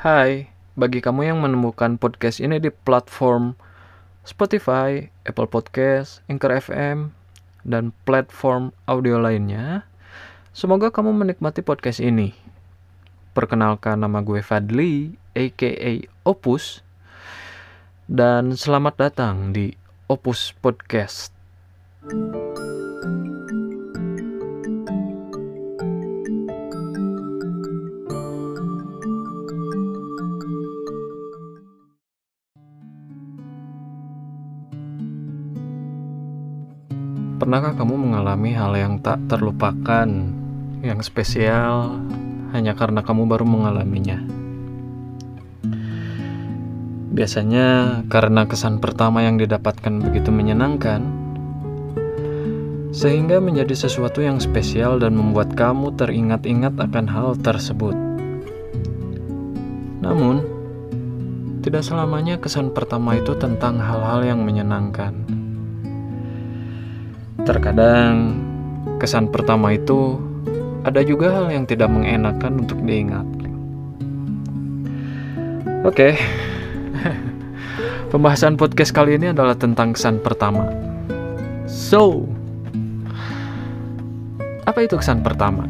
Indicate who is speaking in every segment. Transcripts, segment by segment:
Speaker 1: Hai, bagi kamu yang menemukan podcast ini di platform Spotify, Apple Podcast, Anchor FM, dan platform audio lainnya, semoga kamu menikmati podcast ini. Perkenalkan nama gue Fadli, aka Opus, dan selamat datang di Opus Podcast. Pernahkah kamu mengalami hal yang tak terlupakan, yang spesial, hanya karena kamu baru mengalaminya? Biasanya karena kesan pertama yang didapatkan begitu menyenangkan, sehingga menjadi sesuatu yang spesial dan membuat kamu teringat-ingat akan hal tersebut. Namun, tidak selamanya kesan pertama itu tentang hal-hal yang menyenangkan Terkadang kesan pertama itu ada juga hal yang tidak mengenakan untuk diingat. Oke. Pembahasan podcast kali ini adalah tentang kesan pertama. So, apa itu kesan pertama?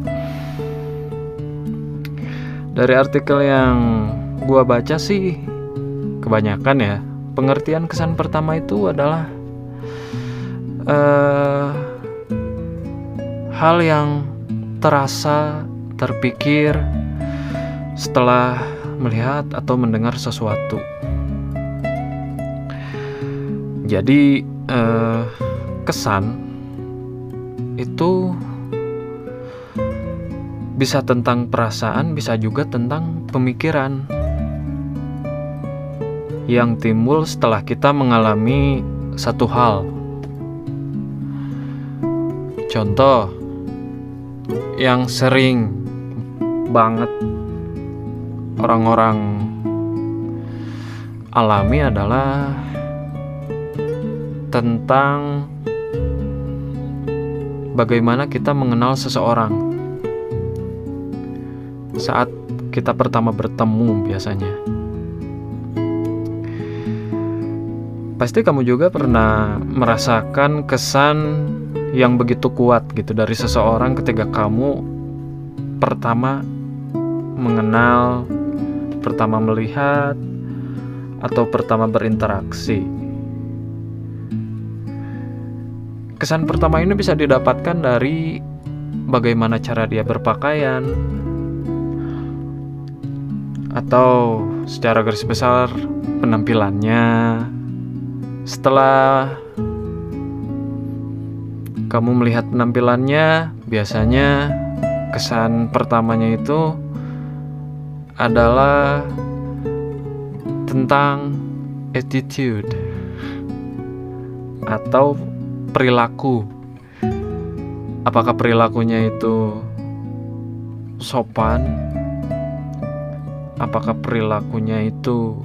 Speaker 1: Dari artikel yang gua baca sih kebanyakan ya, pengertian kesan pertama itu adalah uh, hal yang terasa, terpikir setelah melihat atau mendengar sesuatu. Jadi uh, kesan itu bisa tentang perasaan, bisa juga tentang pemikiran yang timbul setelah kita mengalami satu hal Contoh yang sering banget orang-orang alami adalah tentang bagaimana kita mengenal seseorang saat kita pertama bertemu biasanya. Pasti kamu juga pernah merasakan kesan yang begitu kuat gitu dari seseorang ketika kamu pertama mengenal, pertama melihat, atau pertama berinteraksi. Kesan pertama ini bisa didapatkan dari bagaimana cara dia berpakaian, atau secara garis besar penampilannya. Setelah kamu melihat penampilannya, biasanya kesan pertamanya itu adalah tentang attitude atau perilaku. Apakah perilakunya itu sopan? Apakah perilakunya itu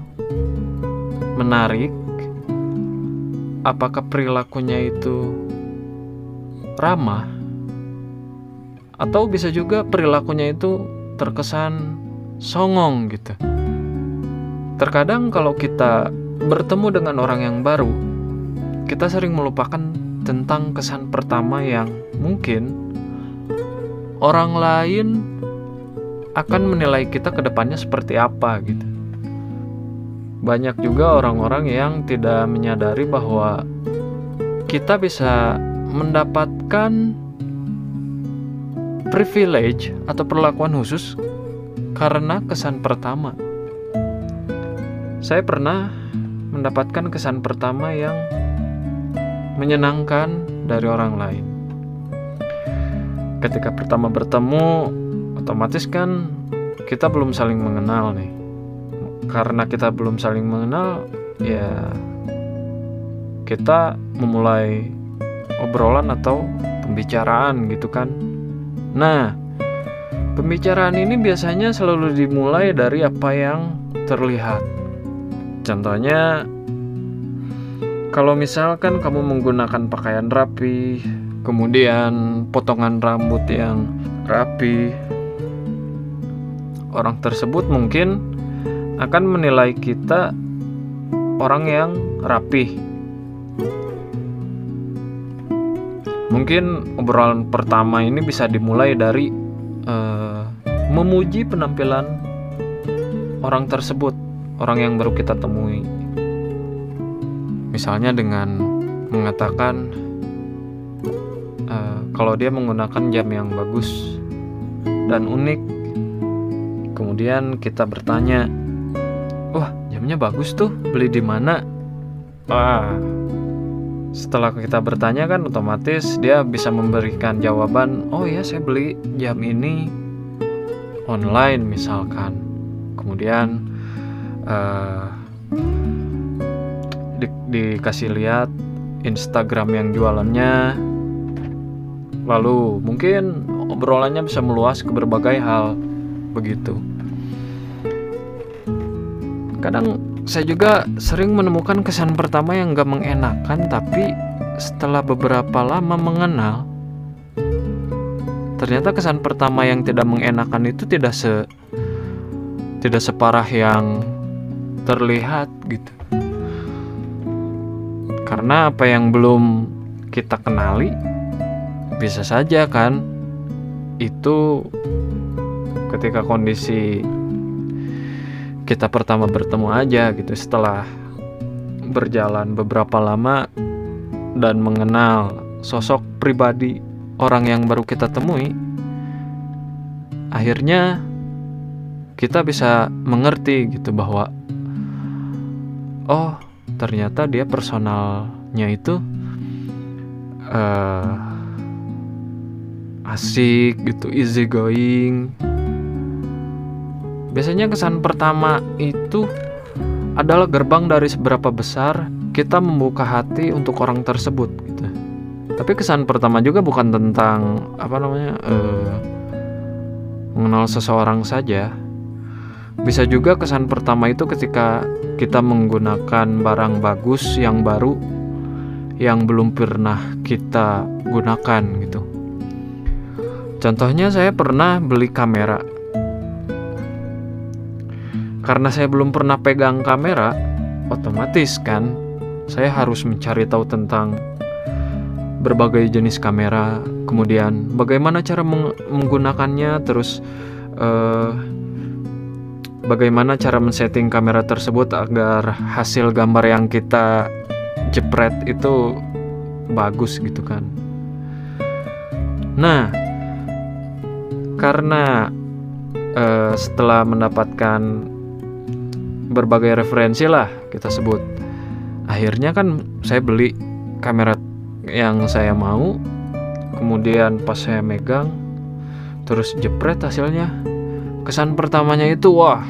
Speaker 1: menarik? Apakah perilakunya itu ramah atau bisa juga perilakunya itu terkesan songong gitu. Terkadang kalau kita bertemu dengan orang yang baru, kita sering melupakan tentang kesan pertama yang mungkin orang lain akan menilai kita ke depannya seperti apa gitu. Banyak juga orang-orang yang tidak menyadari bahwa kita bisa mendapatkan privilege atau perlakuan khusus karena kesan pertama. Saya pernah mendapatkan kesan pertama yang menyenangkan dari orang lain. Ketika pertama bertemu, otomatis kan kita belum saling mengenal nih. Karena kita belum saling mengenal, ya kita memulai obrolan atau pembicaraan gitu kan. Nah, pembicaraan ini biasanya selalu dimulai dari apa yang terlihat. Contohnya, kalau misalkan kamu menggunakan pakaian rapi, kemudian potongan rambut yang rapi, orang tersebut mungkin akan menilai kita orang yang rapih. Mungkin obrolan pertama ini bisa dimulai dari uh, memuji penampilan orang tersebut, orang yang baru kita temui. Misalnya dengan mengatakan uh, kalau dia menggunakan jam yang bagus dan unik, kemudian kita bertanya, wah jamnya bagus tuh, beli di mana? Wah, setelah kita bertanya kan otomatis dia bisa memberikan jawaban, oh ya saya beli jam ini online misalkan. Kemudian uh, di, dikasih lihat Instagram yang jualannya lalu mungkin obrolannya bisa meluas ke berbagai hal begitu kadang saya juga sering menemukan kesan pertama yang gak mengenakan tapi setelah beberapa lama mengenal ternyata kesan pertama yang tidak mengenakan itu tidak se tidak separah yang terlihat gitu. Karena apa yang belum kita kenali bisa saja kan itu ketika kondisi kita pertama bertemu aja gitu setelah berjalan beberapa lama dan mengenal sosok pribadi orang yang baru kita temui akhirnya kita bisa mengerti gitu bahwa oh ternyata dia personalnya itu uh, asik gitu easy going biasanya kesan pertama itu adalah gerbang dari seberapa besar kita membuka hati untuk orang tersebut gitu tapi kesan pertama juga bukan tentang apa namanya uh, mengenal seseorang saja bisa juga kesan pertama itu ketika kita menggunakan barang bagus yang baru yang belum pernah kita gunakan gitu. Contohnya saya pernah beli kamera. Karena saya belum pernah pegang kamera, otomatis kan saya harus mencari tahu tentang berbagai jenis kamera, kemudian bagaimana cara menggunakannya, terus uh, bagaimana cara men-setting kamera tersebut agar hasil gambar yang kita jepret itu bagus gitu kan. Nah, karena uh, setelah mendapatkan berbagai referensi lah kita sebut, akhirnya kan saya beli kamera yang saya mau, kemudian pas saya megang, terus jepret hasilnya. Kesan pertamanya itu wah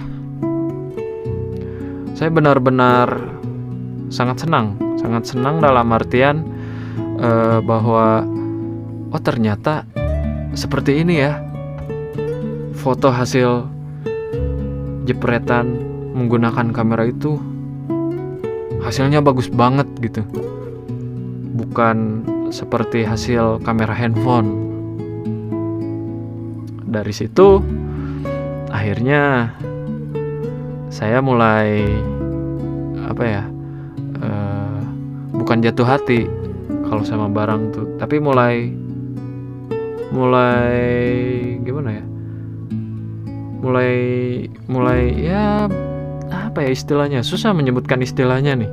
Speaker 1: saya benar-benar sangat senang sangat senang dalam artian uh, bahwa oh ternyata seperti ini ya foto hasil jepretan menggunakan kamera itu hasilnya bagus banget gitu. Bukan seperti hasil kamera handphone. Dari situ akhirnya saya mulai apa ya uh, bukan jatuh hati kalau sama barang tuh tapi mulai mulai gimana ya? Mulai mulai ya apa ya istilahnya? Susah menyebutkan istilahnya nih.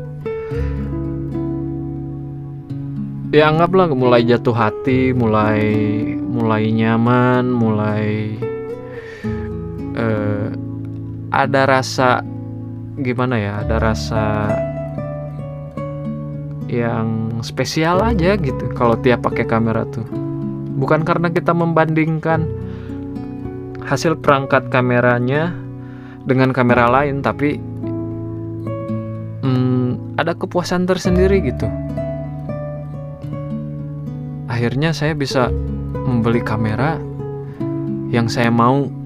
Speaker 1: Ya anggaplah mulai jatuh hati mulai mulai nyaman mulai uh, ada rasa gimana ya ada rasa yang spesial aja gitu kalau tiap pakai kamera tuh. Bukan karena kita membandingkan hasil perangkat kameranya dengan kamera lain tapi ada kepuasan tersendiri gitu akhirnya saya bisa membeli kamera yang saya mau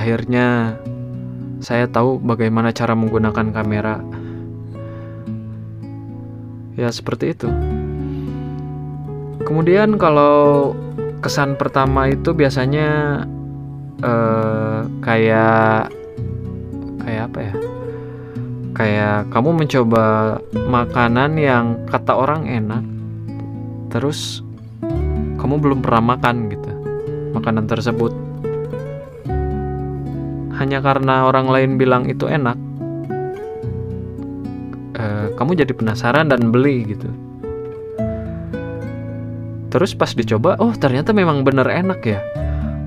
Speaker 1: Akhirnya saya tahu bagaimana cara menggunakan kamera. Ya seperti itu. Kemudian kalau kesan pertama itu biasanya uh, kayak apa ya kayak kamu mencoba makanan yang kata orang enak terus kamu belum pernah makan gitu. Makanan tersebut. Hanya karena orang lain bilang itu enak eh, kamu jadi penasaran dan beli gitu. Terus pas dicoba oh ternyata memang bener enak ya.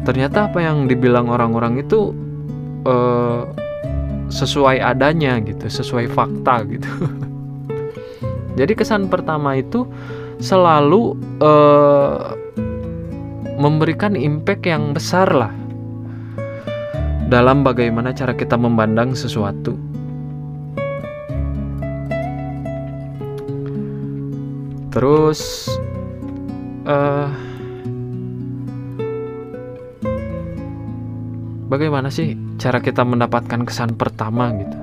Speaker 1: Ternyata apa yang dibilang orang-orang itu uh, sesuai adanya gitu sesuai fakta gitu. Jadi kesan pertama itu selalu uh, memberikan impact yang besar lah dalam bagaimana cara kita memandang sesuatu. Terus uh, bagaimana sih cara kita mendapatkan kesan pertama gitu.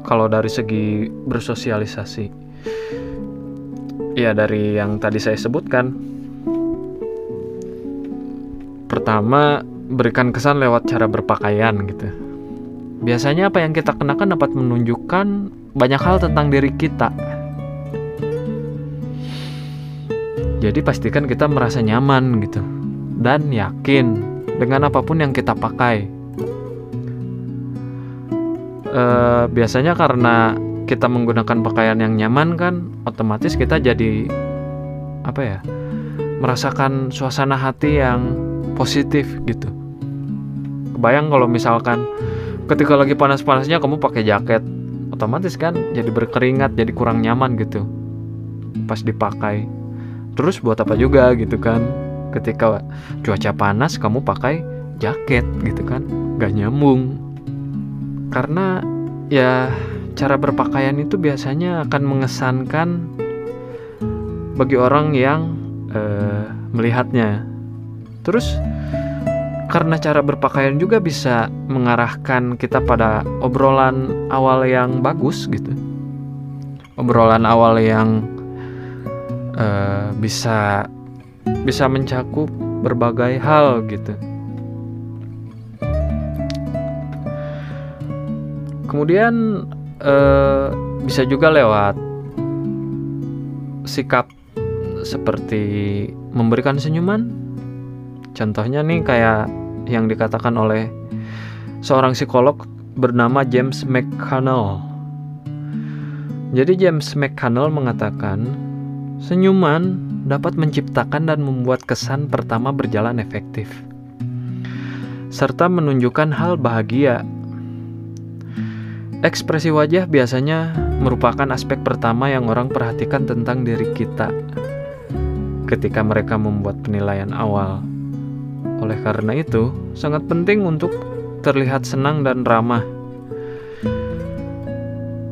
Speaker 1: Kalau dari segi bersosialisasi ya dari yang tadi saya sebutkan pertama berikan kesan lewat cara berpakaian gitu. Biasanya apa yang kita kenakan dapat menunjukkan banyak hal tentang diri kita. Jadi pastikan kita merasa nyaman gitu dan yakin dengan apa pun yang kita pakai. E, biasanya karena kita menggunakan pakaian yang nyaman kan, otomatis kita jadi apa ya? merasakan suasana hati yang positif gitu. Kebayang kalau misalkan ketika lagi panas-panasnya kamu pakai jaket, otomatis kan jadi berkeringat, jadi kurang nyaman gitu pas dipakai terus buat apa juga gitu kan ketika cuaca panas kamu pakai jaket gitu kan gak nyambung karena ya cara berpakaian itu biasanya akan mengesankan bagi orang yang uh, melihatnya terus karena cara berpakaian juga bisa mengarahkan kita pada obrolan awal yang bagus gitu obrolan awal yang uh, bisa bisa mencakup berbagai hal gitu. Kemudian uh, bisa juga lewat sikap seperti memberikan senyuman. Contohnya nih kayak yang dikatakan oleh seorang psikolog bernama James McConnell. Jadi James McConnell mengatakan Senyuman dapat menciptakan dan membuat kesan pertama berjalan efektif, serta menunjukkan hal bahagia. Ekspresi wajah biasanya merupakan aspek pertama yang orang perhatikan tentang diri kita ketika mereka membuat penilaian awal. Oleh karena itu, sangat penting untuk terlihat senang dan ramah.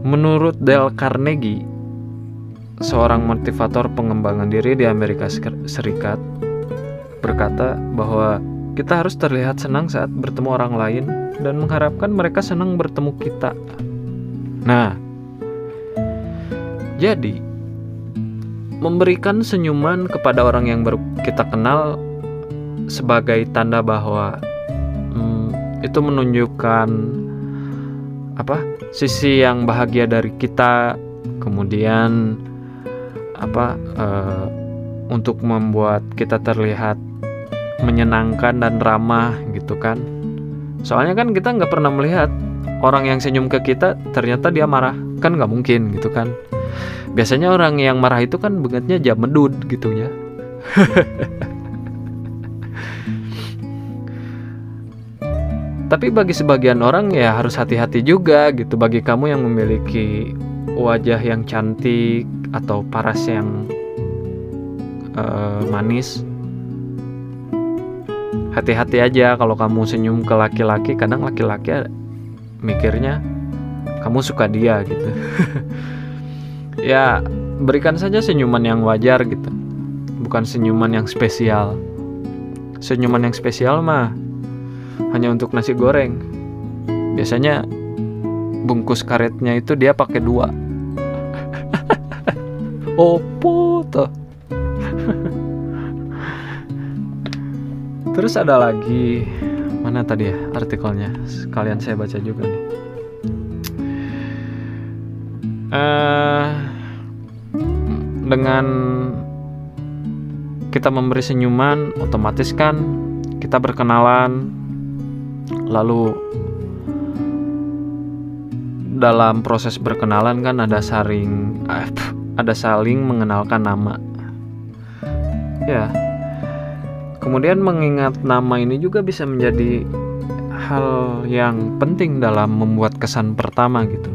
Speaker 1: Menurut Dale Carnegie, seorang motivator pengembangan diri di Amerika Serikat berkata bahwa kita harus terlihat senang saat bertemu orang lain dan mengharapkan mereka senang bertemu kita. Nah, jadi memberikan senyuman kepada orang yang baru kita kenal sebagai tanda bahwa hmm, itu menunjukkan apa sisi yang bahagia dari kita, kemudian apa uh, untuk membuat kita terlihat menyenangkan dan ramah gitu kan. Soalnya kan kita nggak pernah melihat orang yang senyum ke kita ternyata dia marah. Kan nggak mungkin gitu kan. Biasanya orang yang marah itu kan bengetnya jam medud gitu ya. Tapi bagi sebagian orang ya harus hati-hati juga gitu. Bagi kamu yang memiliki wajah yang cantik atau paras yang uh, manis hati-hati aja kalau kamu senyum ke laki-laki. Kadang laki-laki mikirnya kamu suka dia gitu. Ya berikan saja senyuman yang wajar gitu. Bukan senyuman yang spesial. Senyuman yang spesial mah hanya untuk nasi goreng. Biasanya bungkus karetnya itu dia pakai dua. Opo terus ada lagi mana tadi ya artikelnya? Kalian saya baca juga nih. Uh, dengan kita memberi senyuman otomatis kan kita berkenalan. Lalu dalam proses berkenalan kan ada saling eh, ada saling mengenalkan nama. Ya kemudian mengingat nama ini juga bisa menjadi hal yang penting dalam membuat kesan pertama gitu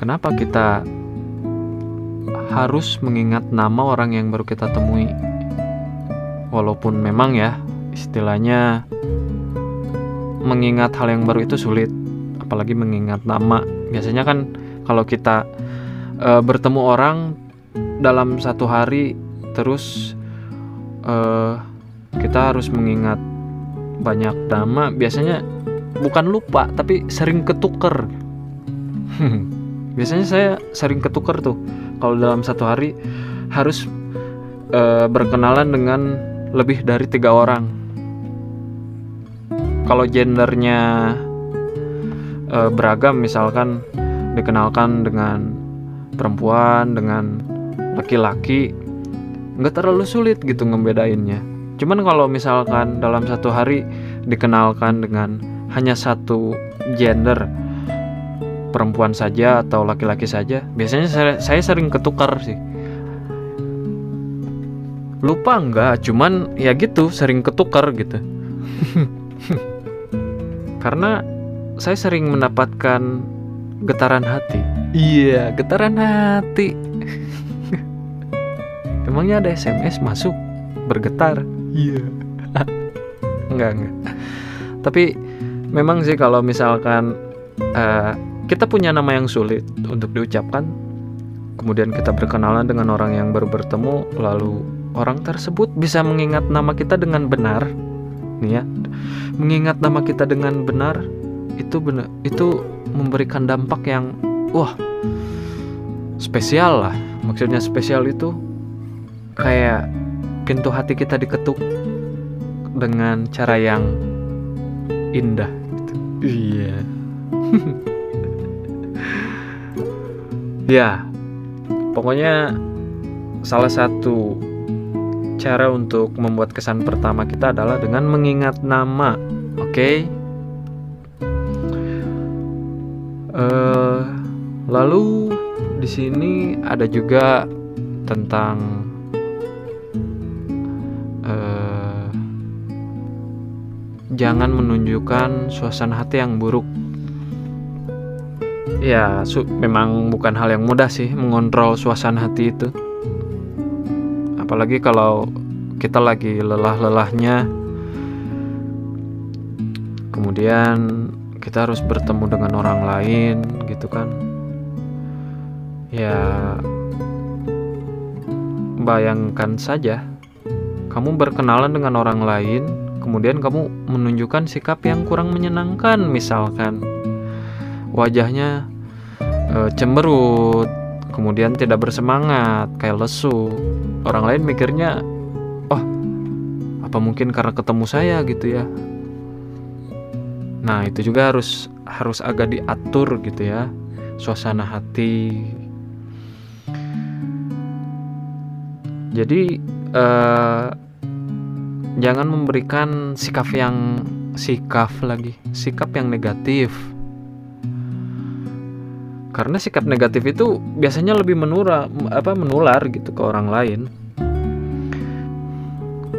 Speaker 1: kenapa kita harus mengingat nama orang yang baru kita temui. Walaupun memang ya, istilahnya mengingat hal yang baru itu sulit, apalagi mengingat nama. Biasanya kan kalau kita e, bertemu orang dalam satu hari terus e, kita harus mengingat banyak nama, biasanya bukan lupa tapi sering ketuker. biasanya saya sering ketuker tuh. Kalau dalam satu hari harus e, berkenalan dengan lebih dari tiga orang. Kalau gendernya e, beragam misalkan dikenalkan dengan perempuan dengan laki-laki nggak terlalu sulit gitu ngebedainnya. Cuman kalau misalkan dalam satu hari dikenalkan dengan hanya satu gender perempuan saja atau laki-laki saja biasanya saya, saya sering ketukar sih. Lupa enggak cuman ya gitu sering ketukar gitu. Karena saya sering mendapatkan getaran hati. Iya getaran hati emangnya ada SMS masuk? Bergetar? Iya. Enggak enggak. Tapi memang sih kalau misalkan uh, kita punya nama yang sulit untuk diucapkan, kemudian kita berkenalan dengan orang yang baru bertemu, lalu orang tersebut bisa mengingat nama kita dengan benar, nih ya, mengingat nama kita dengan benar itu benar itu memberikan dampak yang wah spesial lah. Maksudnya spesial itu kayak pintu hati kita diketuk dengan cara yang indah. Gitu. Iya. Ya, pokoknya salah satu cara untuk membuat kesan pertama kita adalah dengan mengingat nama. Oke. Okay? Uh, eh, lalu di sini ada juga tentang jangan menunjukkan suasana hati yang buruk. Ya su memang bukan hal yang mudah sih mengontrol suasana hati itu. Apalagi kalau kita lagi lelah-lelahnya. Kemudian kita harus bertemu dengan orang lain gitu kan. Ya bayangkan saja kamu berkenalan dengan orang lain kemudian kamu menunjukkan sikap yang kurang menyenangkan misalkan wajahnya e, cemberut, kemudian tidak bersemangat, kayak lesu. Orang lain mikirnya, "Oh, apa mungkin karena ketemu saya gitu ya?" Nah, itu juga harus harus agak diatur gitu ya, suasana hati. Jadi eh, jangan memberikan sikap yang sikap lagi, sikap yang negatif. Karena sikap negatif itu biasanya lebih menura apa menular gitu ke orang lain.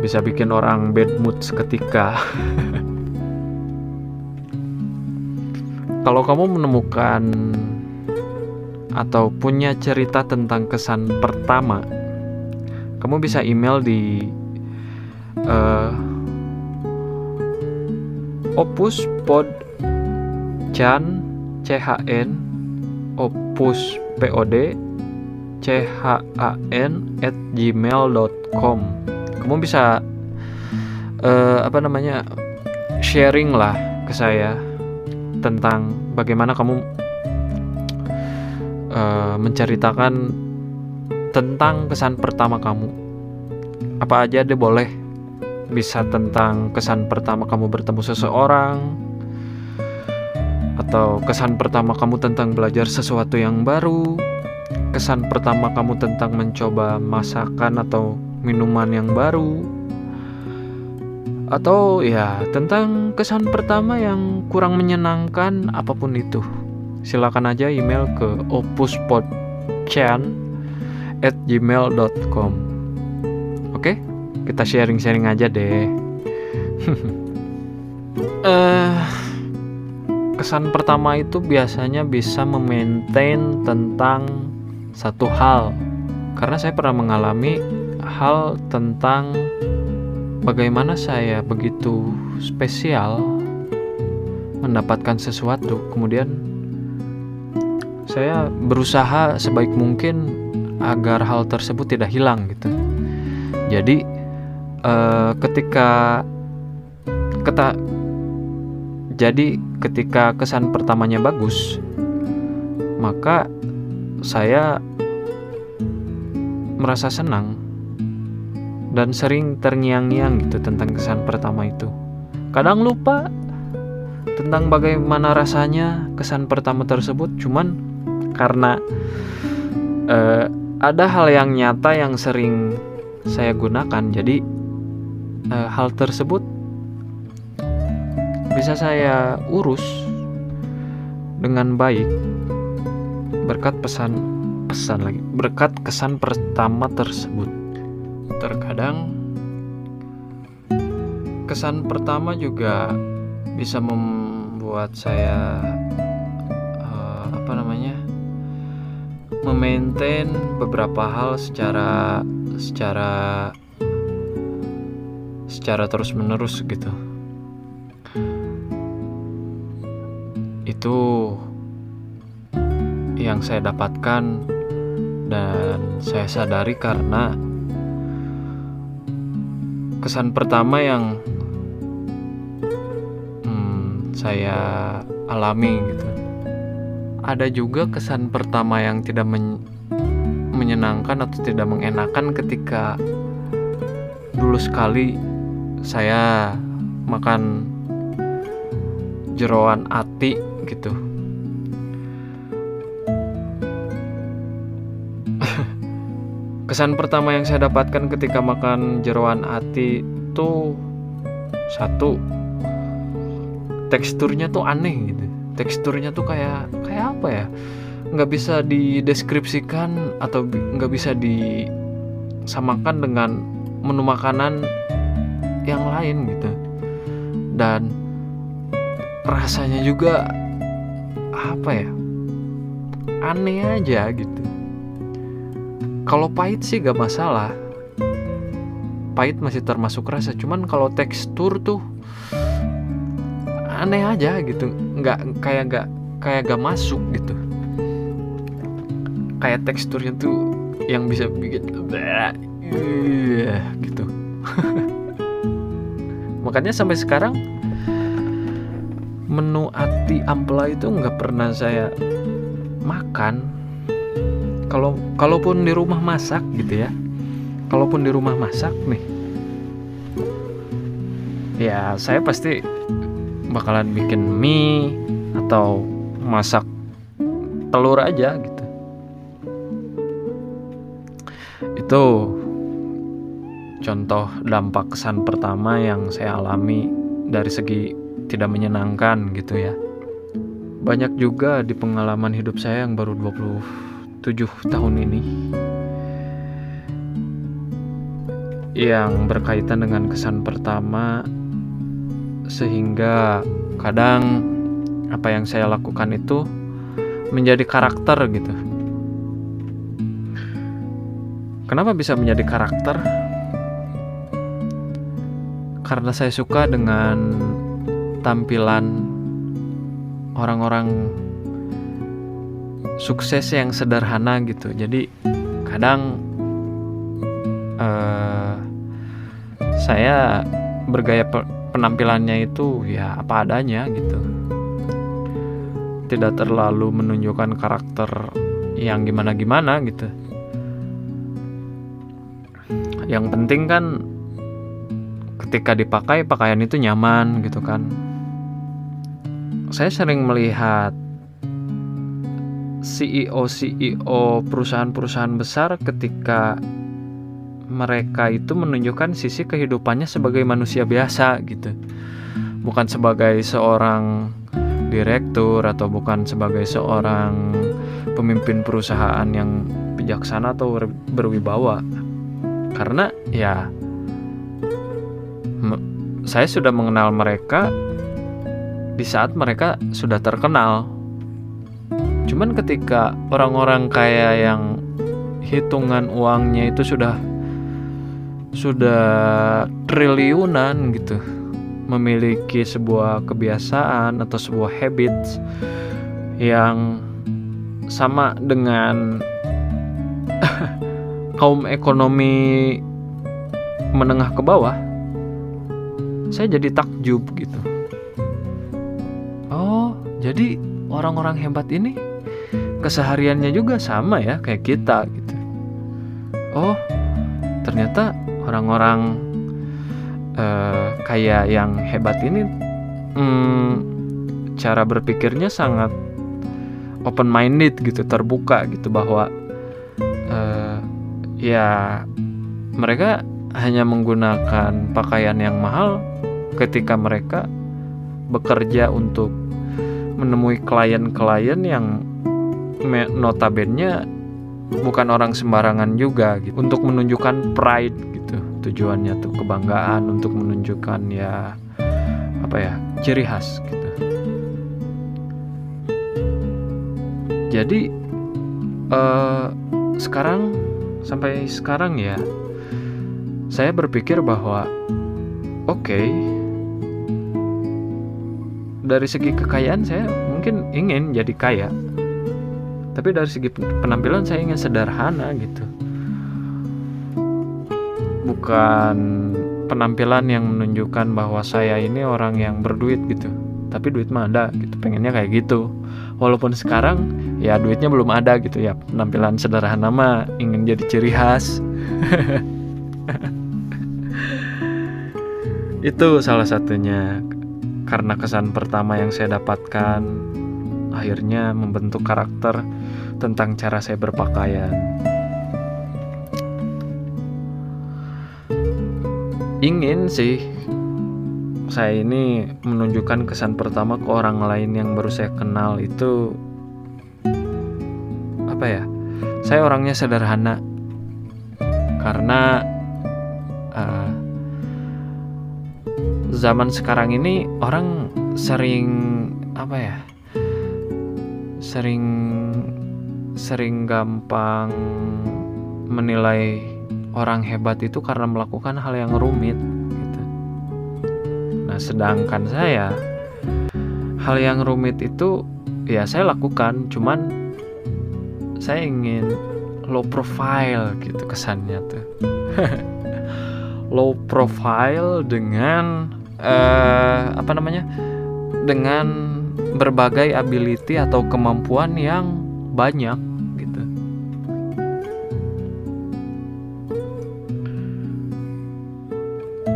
Speaker 1: Bisa bikin orang bad mood seketika. Kalau kamu menemukan atau punya cerita tentang kesan pertama kamu bisa email di uh, opus pod chan chn opus pod chan at gmail.com kamu bisa uh, apa namanya sharing lah ke saya tentang bagaimana kamu uh, menceritakan tentang kesan pertama kamu. Apa aja deh boleh bisa tentang kesan pertama kamu bertemu seseorang atau kesan pertama kamu tentang belajar sesuatu yang baru, kesan pertama kamu tentang mencoba masakan atau minuman yang baru, atau ya tentang kesan pertama yang kurang menyenangkan apa pun itu. Silakan aja email ke opuspodchan at gmail.com kita sharing-sharing aja deh. uh, kesan pertama itu biasanya bisa memaintain tentang satu hal. Karena saya pernah mengalami hal tentang bagaimana saya begitu spesial mendapatkan sesuatu. Kemudian saya berusaha sebaik mungkin agar hal tersebut tidak hilang gitu. Jadi eh, ketika keta jadi ketika kesan pertamanya bagus, maka saya merasa senang dan sering terngiang-ngiang gitu tentang kesan pertama itu. Kadang lupa tentang bagaimana rasanya kesan pertama tersebut, cuman karena uh, ada hal yang nyata yang sering saya gunakan, jadi uh, hal tersebut bisa saya urus dengan baik. Berkat pesan pesan lagi. Berkat kesan pertama tersebut. Terkadang kesan pertama juga bisa membuat saya uh, apa namanya memaintain beberapa hal secara secara secara terus menerus gitu itu yang saya dapatkan dan saya sadari karena kesan pertama yang hmm, saya alami gitu. Ada juga kesan pertama yang tidak men menyenangkan atau tidak mengenakan ketika dulu sekali saya makan jeroan ati gitu. Kesan pertama yang saya dapatkan ketika makan jeroan ati itu satu teksturnya tuh aneh gitu. Teksturnya tuh kayak kayak apa ya? Nggak bisa dideskripsikan atau nggak bisa disamakan dengan menu makanan yang lain gitu. Dan rasanya juga apa ya? Aneh aja gitu. Kalau pahit sih gak masalah. Pahit masih termasuk rasa cuman kalau tekstur tuh aneh aja gitu. Nggak kayak gak kayak gak masuk gitu. Kayak teksturnya tuh yang bisa bikin uh, gitu makanya sampai sekarang menu ati ampela itu nggak pernah saya makan. Kalau kalaupun di rumah masak gitu ya kalaupun di rumah masak nih ya saya pasti bakalan bikin mie atau masak telur aja gitu. Itu contoh dampak kesan pertama yang saya alami dari segi tidak menyenangkan gitu ya. Banyak juga di pengalaman hidup saya yang baru 27 tahun ini yang berkaitan dengan kesan pertama sehingga kadang apa yang saya lakukan itu menjadi karakter gitu. Kenapa bisa menjadi karakter? Karena saya suka dengan tampilan orang-orang sukses yang sederhana gitu. Jadi kadang uh, saya bergaya penampilannya itu ya apa adanya gitu. Tidak terlalu menunjukkan karakter yang gimana-gimana gitu. Yang penting kan ketika dipakai pakaian itu nyaman gitu kan saya sering melihat CEO CEO perusahaan-perusahaan besar ketika mereka itu menunjukkan sisi kehidupannya sebagai manusia biasa gitu. Bukan sebagai seorang direktur atau bukan sebagai seorang pemimpin perusahaan yang bijaksana atau berwibawa. Karena ya saya sudah mengenal mereka di saat mereka sudah terkenal. Cuman ketika orang-orang kaya yang hitungan uangnya itu sudah sudah triliunan gitu memiliki sebuah kebiasaan atau sebuah habits yang sama dengan kaum ekonomi menengah ke bawah saya jadi takjub gitu oh jadi orang-orang hebat ini kesehariannya juga sama ya kayak kita gitu. Oh, ternyata orang-orang uh, kayak yang hebat ini hmm, cara berpikirnya sangat open minded gitu, terbuka gitu bahwa uh, ya mereka hanya menggunakan pakaian yang mahal ketika mereka bekerja untuk menemui klien-klien yang notabene bukan orang sembarangan juga gitu. Untuk menunjukkan pride gitu. Tujuannya tuh kebanggaan untuk menunjukkan ya apa ya ciri khas gitu. Jadi uh, sekarang sampai sekarang ya saya berpikir bahwa oke okay, dari segi kekayaan saya mungkin ingin jadi kaya. Tapi dari segi penampilan saya ingin sederhana gitu. Bukan penampilan yang menunjukkan bahwa saya ini orang yang berduit gitu. Tapi duit mah ada gitu pengennya kayak gitu. Walaupun sekarang ya duitnya belum ada gitu ya. Penampilan sederhana mah ingin jadi ciri khas. Itu salah satunya karena kesan pertama yang saya dapatkan akhirnya membentuk karakter tentang cara saya berpakaian. Ingin sih saya ini menunjukkan kesan pertama ke orang lain yang baru saya kenal itu apa ya? Saya orangnya sederhana karena uh, zaman sekarang ini orang sering apa ya? sering sering gampang menilai orang hebat itu karena melakukan hal yang rumit gitu. Nah, sedangkan saya hal yang rumit itu ya saya lakukan, cuman saya ingin low profile gitu kesannya tuh. low profile dengan uh, apa namanya? dengan berbagai ability atau kemampuan yang banyak gitu.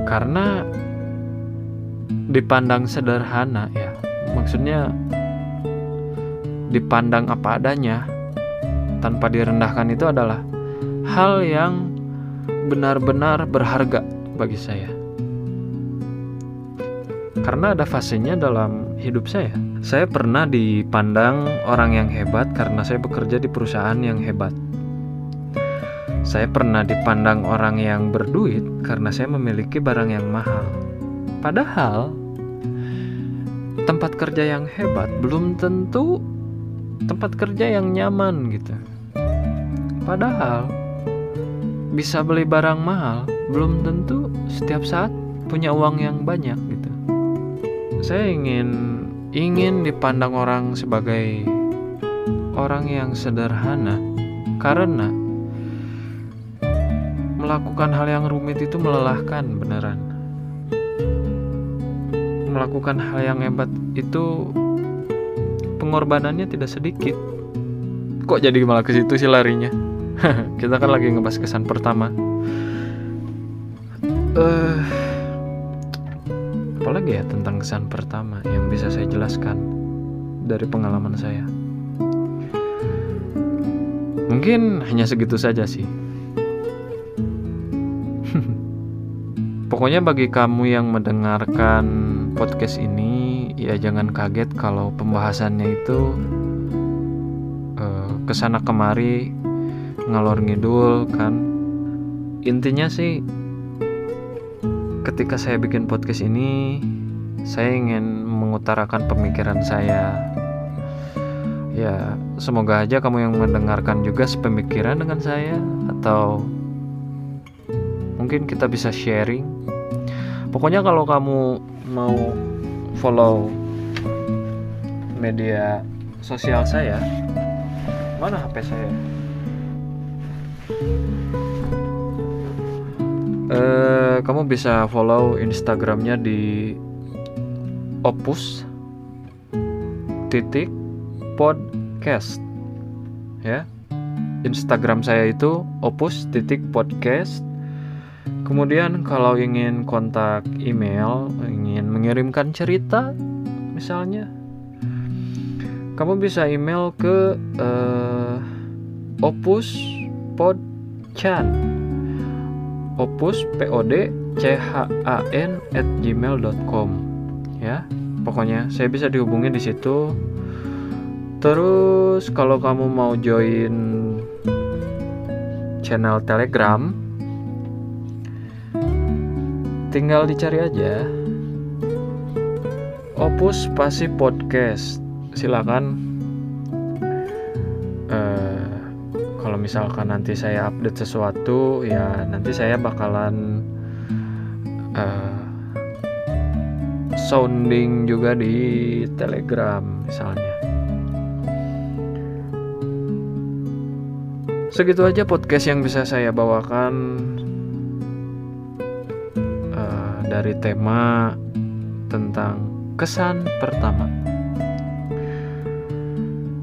Speaker 1: Karena dipandang sederhana ya, maksudnya dipandang apa adanya tanpa direndahkan itu adalah hal yang benar-benar berharga bagi saya. Karena ada fasenya dalam hidup saya. Saya pernah dipandang orang yang hebat karena saya bekerja di perusahaan yang hebat. Saya pernah dipandang orang yang berduit karena saya memiliki barang yang mahal. Padahal tempat kerja yang hebat belum tentu tempat kerja yang nyaman gitu. Padahal bisa beli barang mahal belum tentu setiap saat punya uang yang banyak. Saya ingin ingin dipandang orang sebagai orang yang sederhana. Karena melakukan hal yang rumit itu melelahkan beneran. Melakukan hal yang hebat itu pengorbanannya tidak sedikit. Kok jadi malah ke situ sih larinya? Kita kan lagi ngebahas kesan pertama. Eh uh, apalagi ya tentang kesan pertama yang bisa saya jelaskan dari pengalaman saya. Mungkin hanya segitu saja sih. Pokoknya bagi kamu yang mendengarkan podcast ini, ya jangan kaget kalau pembahasannya itu uh, ke sana kemari ngalor ngidul kan. Intinya sih, ketika saya bikin podcast ini, saya ingin mengutarakan pemikiran saya. Ya, semoga aja kamu yang mendengarkan juga sepemikiran dengan saya atau mungkin kita bisa sharing. Pokoknya kalau kamu mau follow media sosial saya, mana HP saya? Eh, kamu bisa follow Instagramnya di opus titik podcast ya. Instagram saya itu opus titik podcast. Kemudian kalau ingin kontak email ingin mengirimkan cerita misalnya kamu bisa email ke uh, opus podchan opus pod chan gmail.com ya pokoknya saya bisa dihubungi di situ. Terus kalau kamu mau join channel telegram tinggal dicari aja opus pasti podcast. Silakan uh, misalkan nanti saya update sesuatu ya nanti saya bakalan uh, sounding juga di Telegram misalnya. Segitu aja podcast yang bisa saya bawakan uh, dari tema tentang kesan pertama.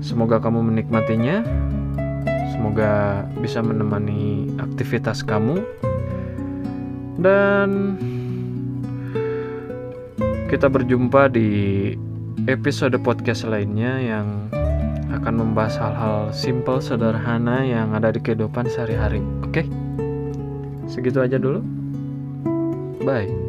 Speaker 1: Semoga kamu menikmatinya. Semoga bisa menemani aktivitas kamu. Dan kita berjumpa di episode podcast lainnya yang akan membahas hal-hal simple, sederhana yang ada di kehidupan sehari-hari. Oke, segitu aja dulu. Bye.